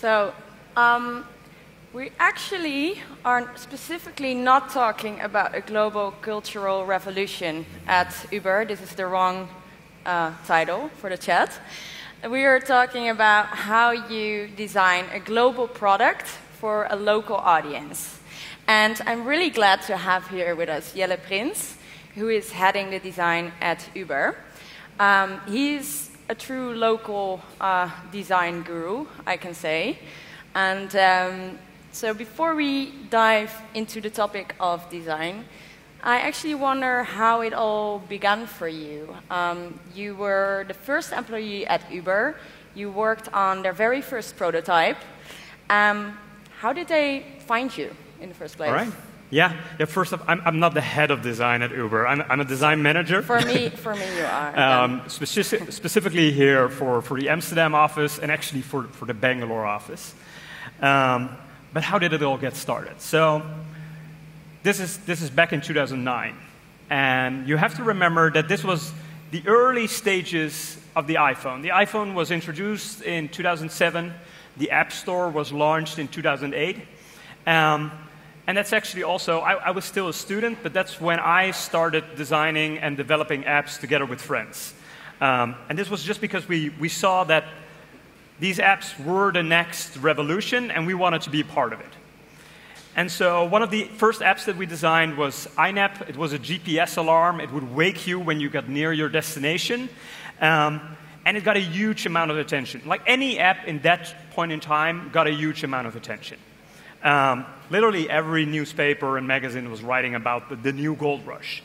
So, um, we actually are specifically not talking about a global cultural revolution at Uber. This is the wrong uh, title for the chat. We are talking about how you design a global product for a local audience. And I'm really glad to have here with us Jelle Prins, who is heading the design at Uber. Um, he's a true local uh, design guru, I can say. And um, so before we dive into the topic of design, I actually wonder how it all began for you. Um, you were the first employee at Uber. You worked on their very first prototype. Um, how did they find you in the first place? All right. Yeah, yeah. First off, I'm, I'm not the head of design at Uber. I'm, I'm a design manager. For me, for me, you are. um, speci specifically here for, for the Amsterdam office and actually for, for the Bangalore office. Um, but how did it all get started? So this is, this is back in 2009. And you have to remember that this was the early stages of the iPhone. The iPhone was introduced in 2007. The App Store was launched in 2008. Um, and that's actually also, I, I, was still a student, but that's when I started designing and developing apps together with friends. Um, and this was just because we, we saw that these apps were the next revolution, and we wanted to be a part of it. And so one of the first apps that we designed was iNap. It was a GPS alarm. It would wake you when you got near your destination. Um, and it got a huge amount of attention. Like any app in that point in time got a huge amount of attention. Um, literally every newspaper and magazine was writing about the, the, new gold rush.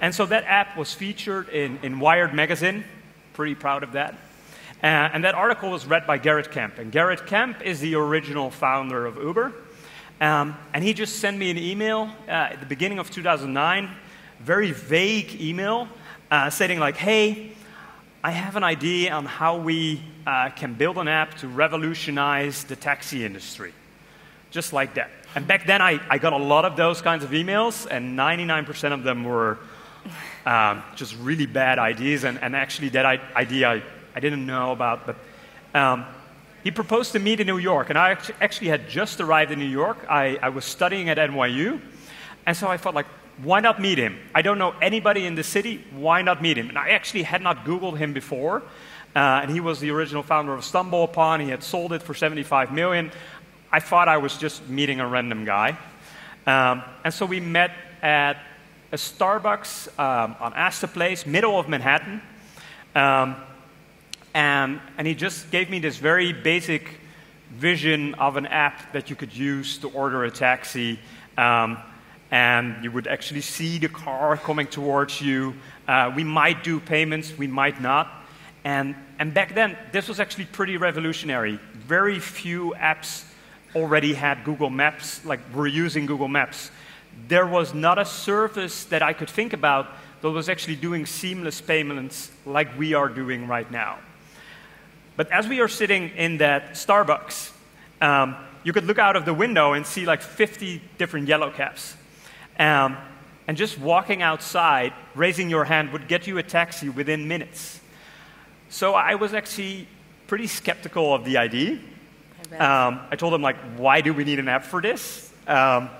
And so that app was featured in, in Wired magazine. Pretty proud of that. Uh, and that article was read by Garrett Camp. And Garrett Camp is the original founder of Uber. Um, and he just sent me an email uh, at the beginning of 2009, very vague email, uh, saying like, hey, I have an idea on how we uh, can build an app to revolutionize the taxi industry just like that. And back then, I, I got a lot of those kinds of emails, and 99% of them were um, just really bad ideas. And, and actually, that I, idea I, I didn't know about. But um, he proposed to meet in New York, and I actually had just arrived in New York. I, I was studying at NYU, and so I thought, like, why not meet him? I don't know anybody in the city. Why not meet him? And I actually had not Googled him before. Uh, and he was the original founder of StumbleUpon. He had sold it for 75 million. I thought I was just meeting a random guy. Um, and so we met at a Starbucks um, on Astor Place, middle of Manhattan. Um, and, and he just gave me this very basic vision of an app that you could use to order a taxi. Um, and you would actually see the car coming towards you. Uh, we might do payments, we might not. And, and back then, this was actually pretty revolutionary. Very few apps already had Google Maps, like were using Google Maps. There was not a service that I could think about that was actually doing seamless payments like we are doing right now. But as we are sitting in that Starbucks, um, you could look out of the window and see like 50 different yellow cabs. Um, and just walking outside, raising your hand, would get you a taxi within minutes. So I was actually pretty skeptical of the idea. Um, I told him, like, why do we need an app for this? Um,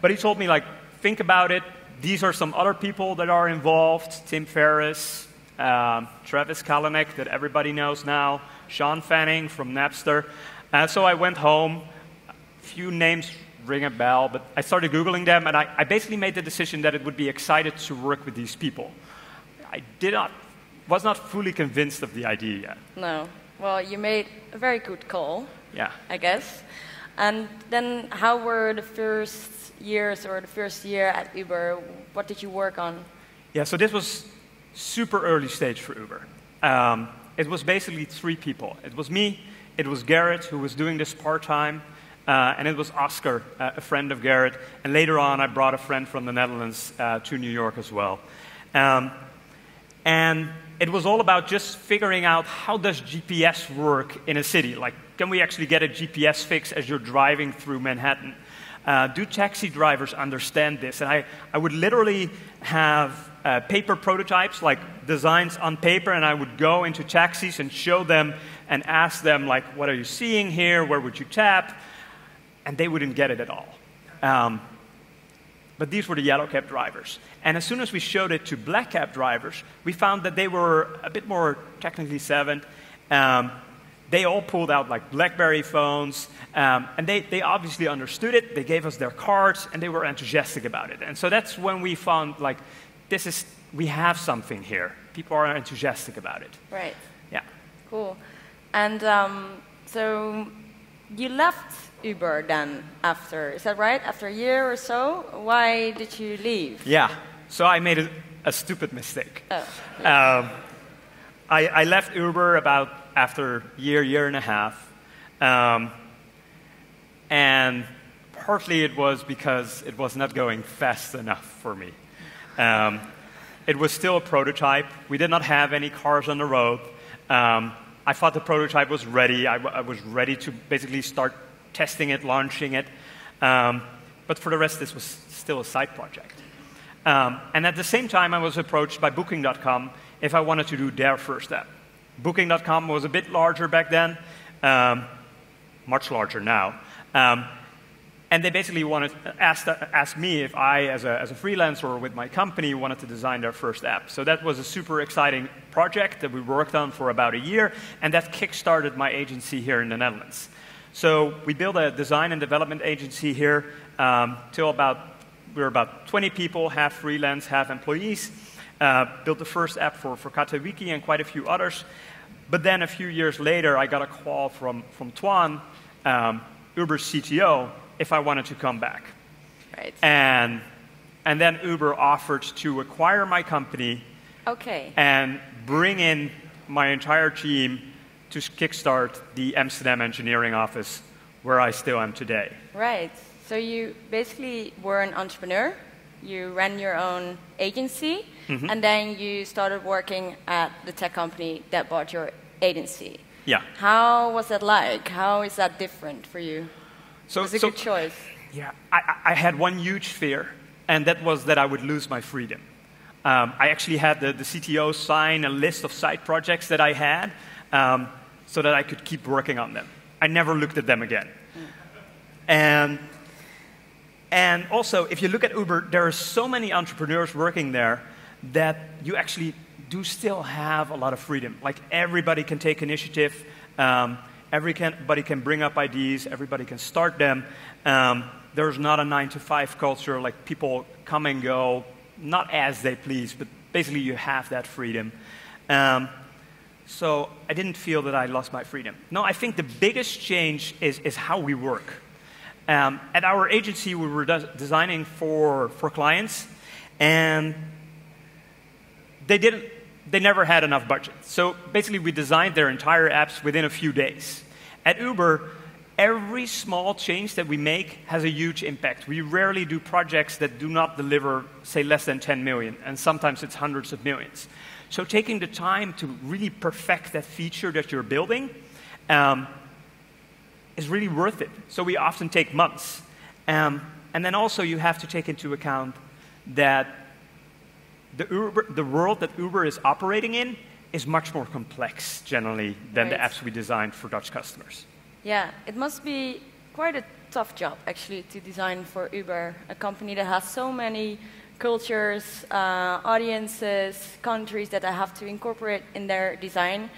but he told me, like, think about it. These are some other people that are involved Tim Ferriss, um, Travis Kalanick, that everybody knows now, Shawn Fanning from Napster. Uh, so I went home. A few names ring a bell, but I started Googling them, and I, I basically made the decision that it would be excited to work with these people. I did not, was not fully convinced of the idea yet. No. Well, you made a very good call. Yeah. I guess. And then, how were the first years or the first year at Uber? What did you work on? Yeah, so this was super early stage for Uber. Um, it was basically three people. It was me, it was Garrett, who was doing this part time, uh, and it was Oscar, uh, a friend of Garrett. And later on, I brought a friend from the Netherlands uh, to New York as well. Um, and it was all about just figuring out how does GPS work in a city. Like, can we actually get a GPS fix as you're driving through Manhattan? Uh, do taxi drivers understand this? And I, I would literally have uh, paper prototypes, like designs on paper, and I would go into taxis and show them and ask them, like, what are you seeing here? Where would you tap? And they wouldn't get it at all. Um, but these were the yellow cab drivers. And as soon as we showed it to black cab drivers, we found that they were a bit more technically savvy. Um, they all pulled out like BlackBerry phones, um, and they, they obviously understood it. They gave us their cards, and they were enthusiastic about it. And so that's when we found like, this is, we have something here. People are enthusiastic about it. Right. Yeah. Cool. And um, so you left Uber then after, is that right? After a year or so? Why did you leave? Yeah. So I made a, a stupid mistake. Oh. Um, I, I left Uber about after year, year and a half. Um, and partly it was because it was not going fast enough for me. Um, it was still a prototype. We did not have any cars on the road. Um, I thought the prototype was ready. I, I, was ready to basically start testing it, launching it. Um, but for the rest, this was still a side project. Um, and at the same time, I was approached by Booking.com if I wanted to do their first app. Booking.com was a bit larger back then, um, much larger now. Um, and they basically wanted, asked, asked me if I, as a, as a freelancer with my company, wanted to design their first app. So that was a super exciting project that we worked on for about a year, and that kickstarted my agency here in the Netherlands. So we built a design and development agency here um, till about, we were about 20 people, half freelance, half employees. Uh, built the first app for, for Catawiki and quite a few others. But then a few years later, I got a call from, from Thuan, um, Uber's CTO, if I wanted to come back. Right. And, and then Uber offered to acquire my company okay. and bring in my entire team to kickstart the Amsterdam engineering office where I still am today. Right. So you basically were an entrepreneur you ran your own agency, mm-hmm. and then you started working at the tech company that bought your agency. Yeah. How was that like? How is that different for you? So, it was a so, good choice. Yeah, I, I, had one huge fear, and that was that I would lose my freedom. Um, I actually had the, the, CTO sign a list of side projects that I had um, so that I could keep working on them. I never looked at them again. Mm. And and also, if you look at Uber, there are so many entrepreneurs working there that you actually do still have a lot of freedom. Like everybody can take initiative, um, everybody can bring up ideas, everybody can start them. Um, there's not a nine to five culture, like people come and go, not as they please, but basically you have that freedom. Um, so I didn't feel that I lost my freedom. No, I think the biggest change is, is how we work. Um, at our agency, we were de designing for, for clients, and they didn't. They never had enough budget. So basically, we designed their entire apps within a few days. At Uber, every small change that we make has a huge impact. We rarely do projects that do not deliver, say, less than 10 million, and sometimes it's hundreds of millions. So taking the time to really perfect that feature that you're building um, is really worth it. So we often take months. Um, and then also you have to take into account that the, Uber, the world that Uber is operating in is much more complex generally than right. the apps we designed for Dutch customers. Yeah, it must be quite a tough job actually to design for Uber, a company that has so many cultures, uh, audiences, countries that I have to incorporate in their design.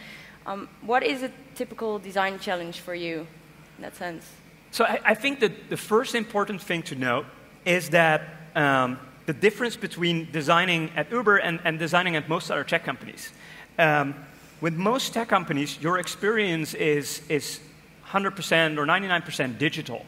Um, what is a typical design challenge for you? In that sense? So I, I think that the first important thing to note is that um, the difference between designing at Uber and, and designing at most other tech companies. Um, with most tech companies, your experience is, is 100% or 99% digital.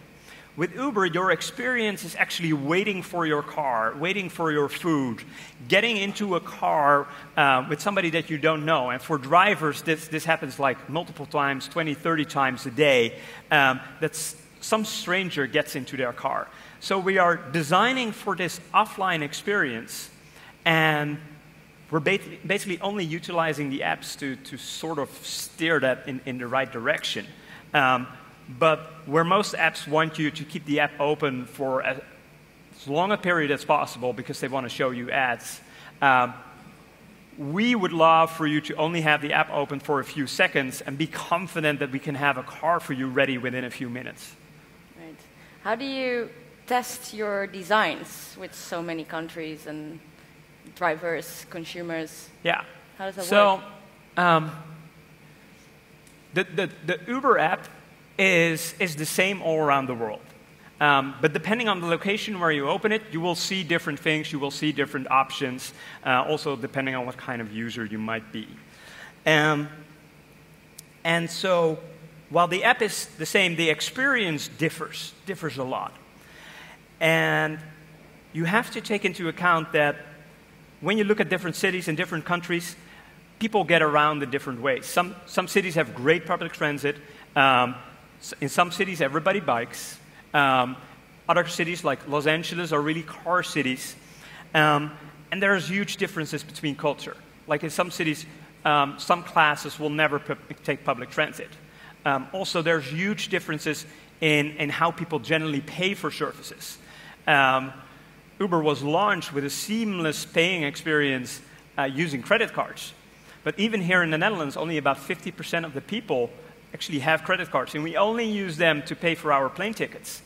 With Uber, your experience is actually waiting for your car, waiting for your food, getting into a car uh, with somebody that you don't know. And for drivers, this, this happens like multiple times, 20, 30 times a day, um, that some stranger gets into their car. So we are designing for this offline experience, and we're basically only utilizing the apps to, to sort of steer that in, in the right direction. Um, but where most apps want you to keep the app open for as, long a period as possible because they want to show you ads, um, we would love for you to only have the app open for a few seconds and be confident that we can have a car for you ready within a few minutes. Right. How do you test your designs with so many countries and drivers, consumers? Yeah. How does that so, work? Um, the, the, the Uber app is, is the same all around the world. Um, but depending on the location where you open it, you will see different things, you will see different options, uh, also depending on what kind of user you might be. Um, and so, while the app is the same, the experience differs, differs a lot. And you have to take into account that when you look at different cities and different countries, people get around in different ways. Some, some cities have great public transit. Um, in some cities, everybody bikes. Um, other cities like Los Angeles are really car cities. Um, and there's huge differences between culture. Like in some cities, um, some classes will never take public transit. Um, also, there's huge differences in, in how people generally pay for services. Um, Uber was launched with a seamless paying experience uh, using credit cards. But even here in the Netherlands, only about 50% of the people actually have credit cards, and we only use them to pay for our plane tickets.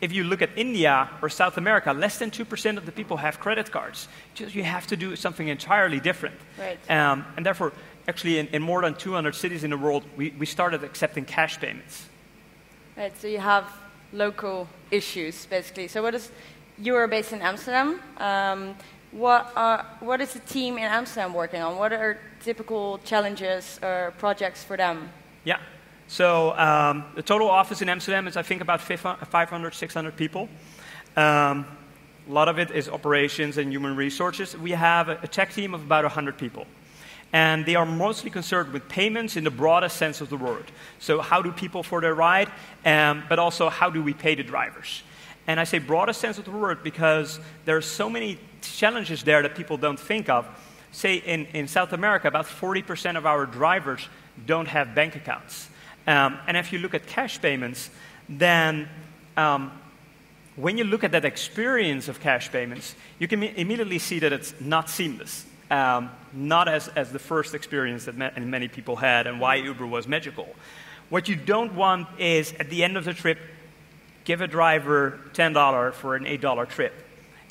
If you look at India or South America, less than 2% of the people have credit cards. Just you have to do something entirely different. Right. Um, and therefore, actually, in, in, more than 200 cities in the world, we, we started accepting cash payments. Right, so you have local issues, basically. So what is, you are based in Amsterdam. Um, what, are, what is the team in Amsterdam working on? What are typical challenges or projects for them? Yeah. So um, the total office in Amsterdam is, I think, about 500, 600 people. Um, a lot of it is operations and human resources. We have a tech team of about 100 people. And they are mostly concerned with payments in the broadest sense of the word. So, how do people for their ride, um, but also how do we pay the drivers? And I say broadest sense of the word because there are so many challenges there that people don't think of. Say in, in South America, about 40% of our drivers don't have bank accounts. Um, and if you look at cash payments, then um, when you look at that experience of cash payments, you can immediately see that it's not seamless. Um, not as, as the first experience that ma- many people had and why Uber was magical. What you don't want is at the end of the trip, give a driver $10 for an $8 trip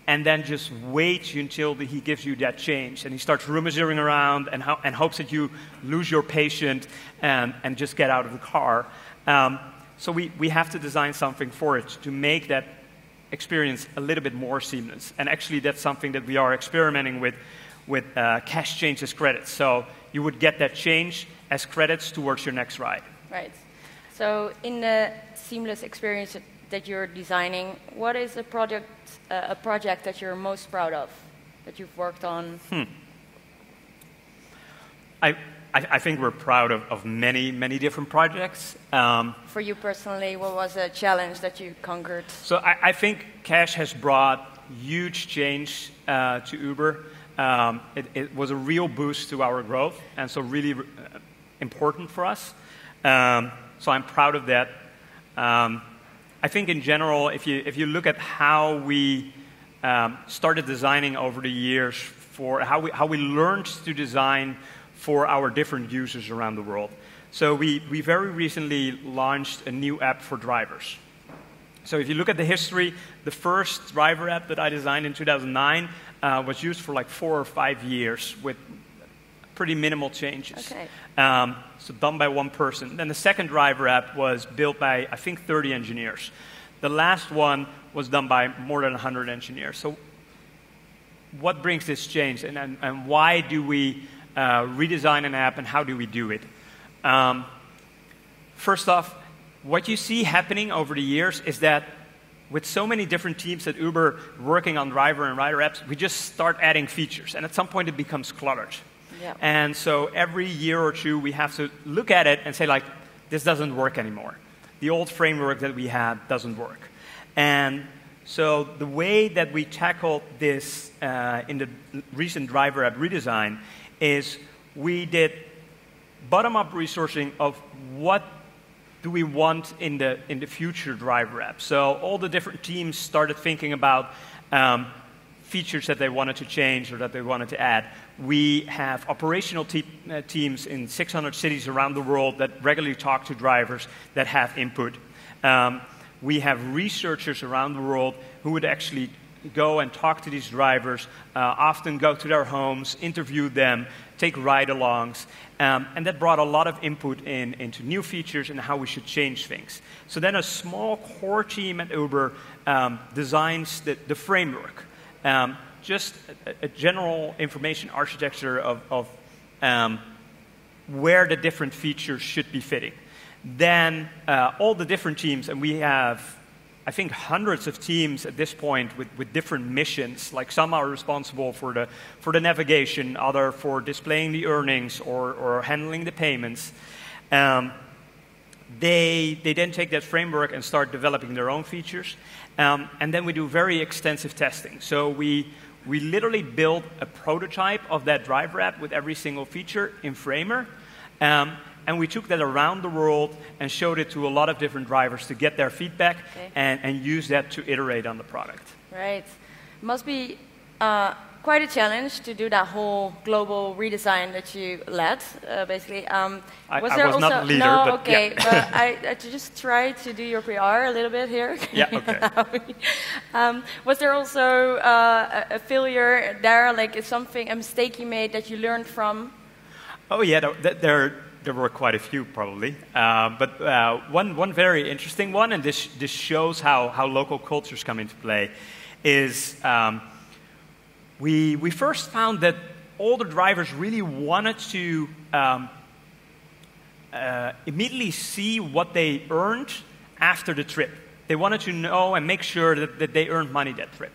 and then just wait until he gives you that change. And he starts rummaging around and, ho- and hopes that you lose your patient and, and just get out of the car. Um, so we, we have to design something for it to make that experience a little bit more seamless. And actually, that's something that we are experimenting with with uh, cash change as credits. So you would get that change as credits towards your next ride. Right. So in the seamless experience that you're designing, what is a project, uh, a project that you're most proud of, that you've worked on? Hmm. I, I, I, think we're proud of, of many, many different projects. Um, For you personally, what was a challenge that you conquered? So I, I think Cash has brought huge change uh, to Uber. Um, it, it, was a real boost to our growth, and so really uh, important for us. Um, so I'm proud of that. I think in general, if you, if you look at how we um, started designing over the years for how we, how we learned to design for our different users around the world. So we, we very recently launched a new app for drivers. So if you look at the history, the first driver app that I designed in 2009 uh, was used for like four or five years with pretty minimal changes. Okay. Um, so done by one person. Then the second driver app was built by, I think, 30 engineers. The last one was done by more than 100 engineers. So what brings this change, and, and, and why do we uh, redesign an app, and how do we do it? Um, first off, what you see happening over the years is that with so many different teams at Uber working on driver and rider apps, we just start adding features, and at some point it becomes cluttered. Yep. And so every year or two, we have to look at it and say, like, this doesn't work anymore. The old framework that we had doesn't work. And so the way that we tackled this uh, in the recent driver app redesign is we did bottom-up resourcing of what do we want in the, in the future driver app. So all the different teams started thinking about um, features that they wanted to change or that they wanted to add. We have operational te uh, teams in 600 cities around the world that regularly talk to drivers that have input. Um, we have researchers around the world who would actually go and talk to these drivers, uh, often go to their homes, interview them, take ride alongs. Um, and that brought a lot of input in, into new features and how we should change things. So then a small core team at Uber um, designs the, the framework. Um, just a, a, general information architecture of, of um, where the different features should be fitting. Then uh, all the different teams, and we have I think, hundreds of teams at this point with, with different missions. Like some are responsible for the, for the navigation, other for displaying the earnings or, or handling the payments. Um, they, they then take that framework and start developing their own features. Um, and then we do very extensive testing. So we, we literally built a prototype of that driver app with every single feature in Framer. Um, and we took that around the world and showed it to a lot of different drivers to get their feedback okay. and, and use that to iterate on the product. Right. Must be uh, quite a challenge to do that whole global redesign that you led, uh, basically. Um, was I, there I was also leader, no, but okay, yeah. but I, I, just tried to do your PR a little bit here. Yeah, okay. um, was there also uh, a, a, failure there, like something, a mistake you made that you learned from? Oh yeah, there, there there were quite a few probably. Uh, but uh, one, one very interesting one, and this, this shows how, how local cultures come into play, is um, we, we first found that all the drivers really wanted to um, uh, immediately see what they earned after the trip. They wanted to know and make sure that, that they earned money that trip.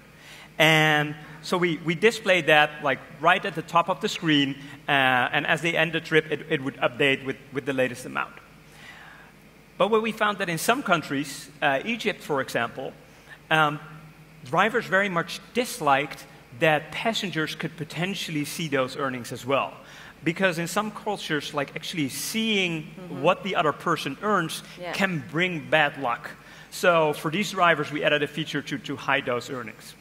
And so we, we displayed that like right at the top of the screen, uh, and as they end the trip, it, it would update with, with the latest amount. But what we found that in some countries, uh, Egypt for example, um, drivers very much disliked that passengers could potentially see those earnings as well. Because in some cultures, like actually seeing mm-hmm. what the other person earns yeah. can bring bad luck. So for these drivers, we added a feature to, to hide those earnings.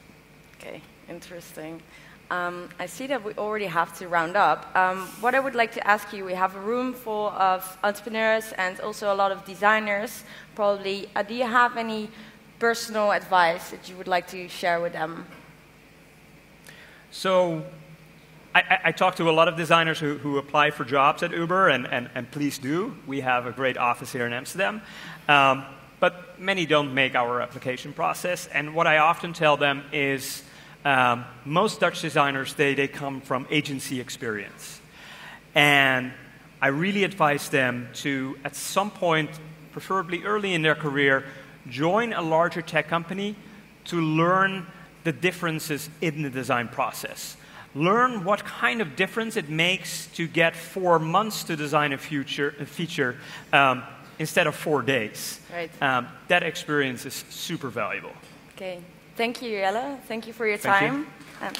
Okay, interesting. Um, I see that we already have to round up. Um, what I would like to ask you, we have a room full of entrepreneurs and also a lot of designers, probably. Uh, do you have any personal advice that you would like to share with them? So, I, I talk to a lot of designers who, who apply for jobs at Uber, and, and, and, please do. We have a great office here in Amsterdam. Um, but many don't make our application process. And what I often tell them is um, most Dutch designers, they, they come from agency experience. And I really advise them to, at some point, preferably early in their career, join a larger tech company to learn the differences in the design process. Learn what kind of difference it makes to get four months to design a, future, a feature um, instead of four days. Right. Um, that experience is super valuable. Okay. Thank you, Jelle. Thank you for your time. You.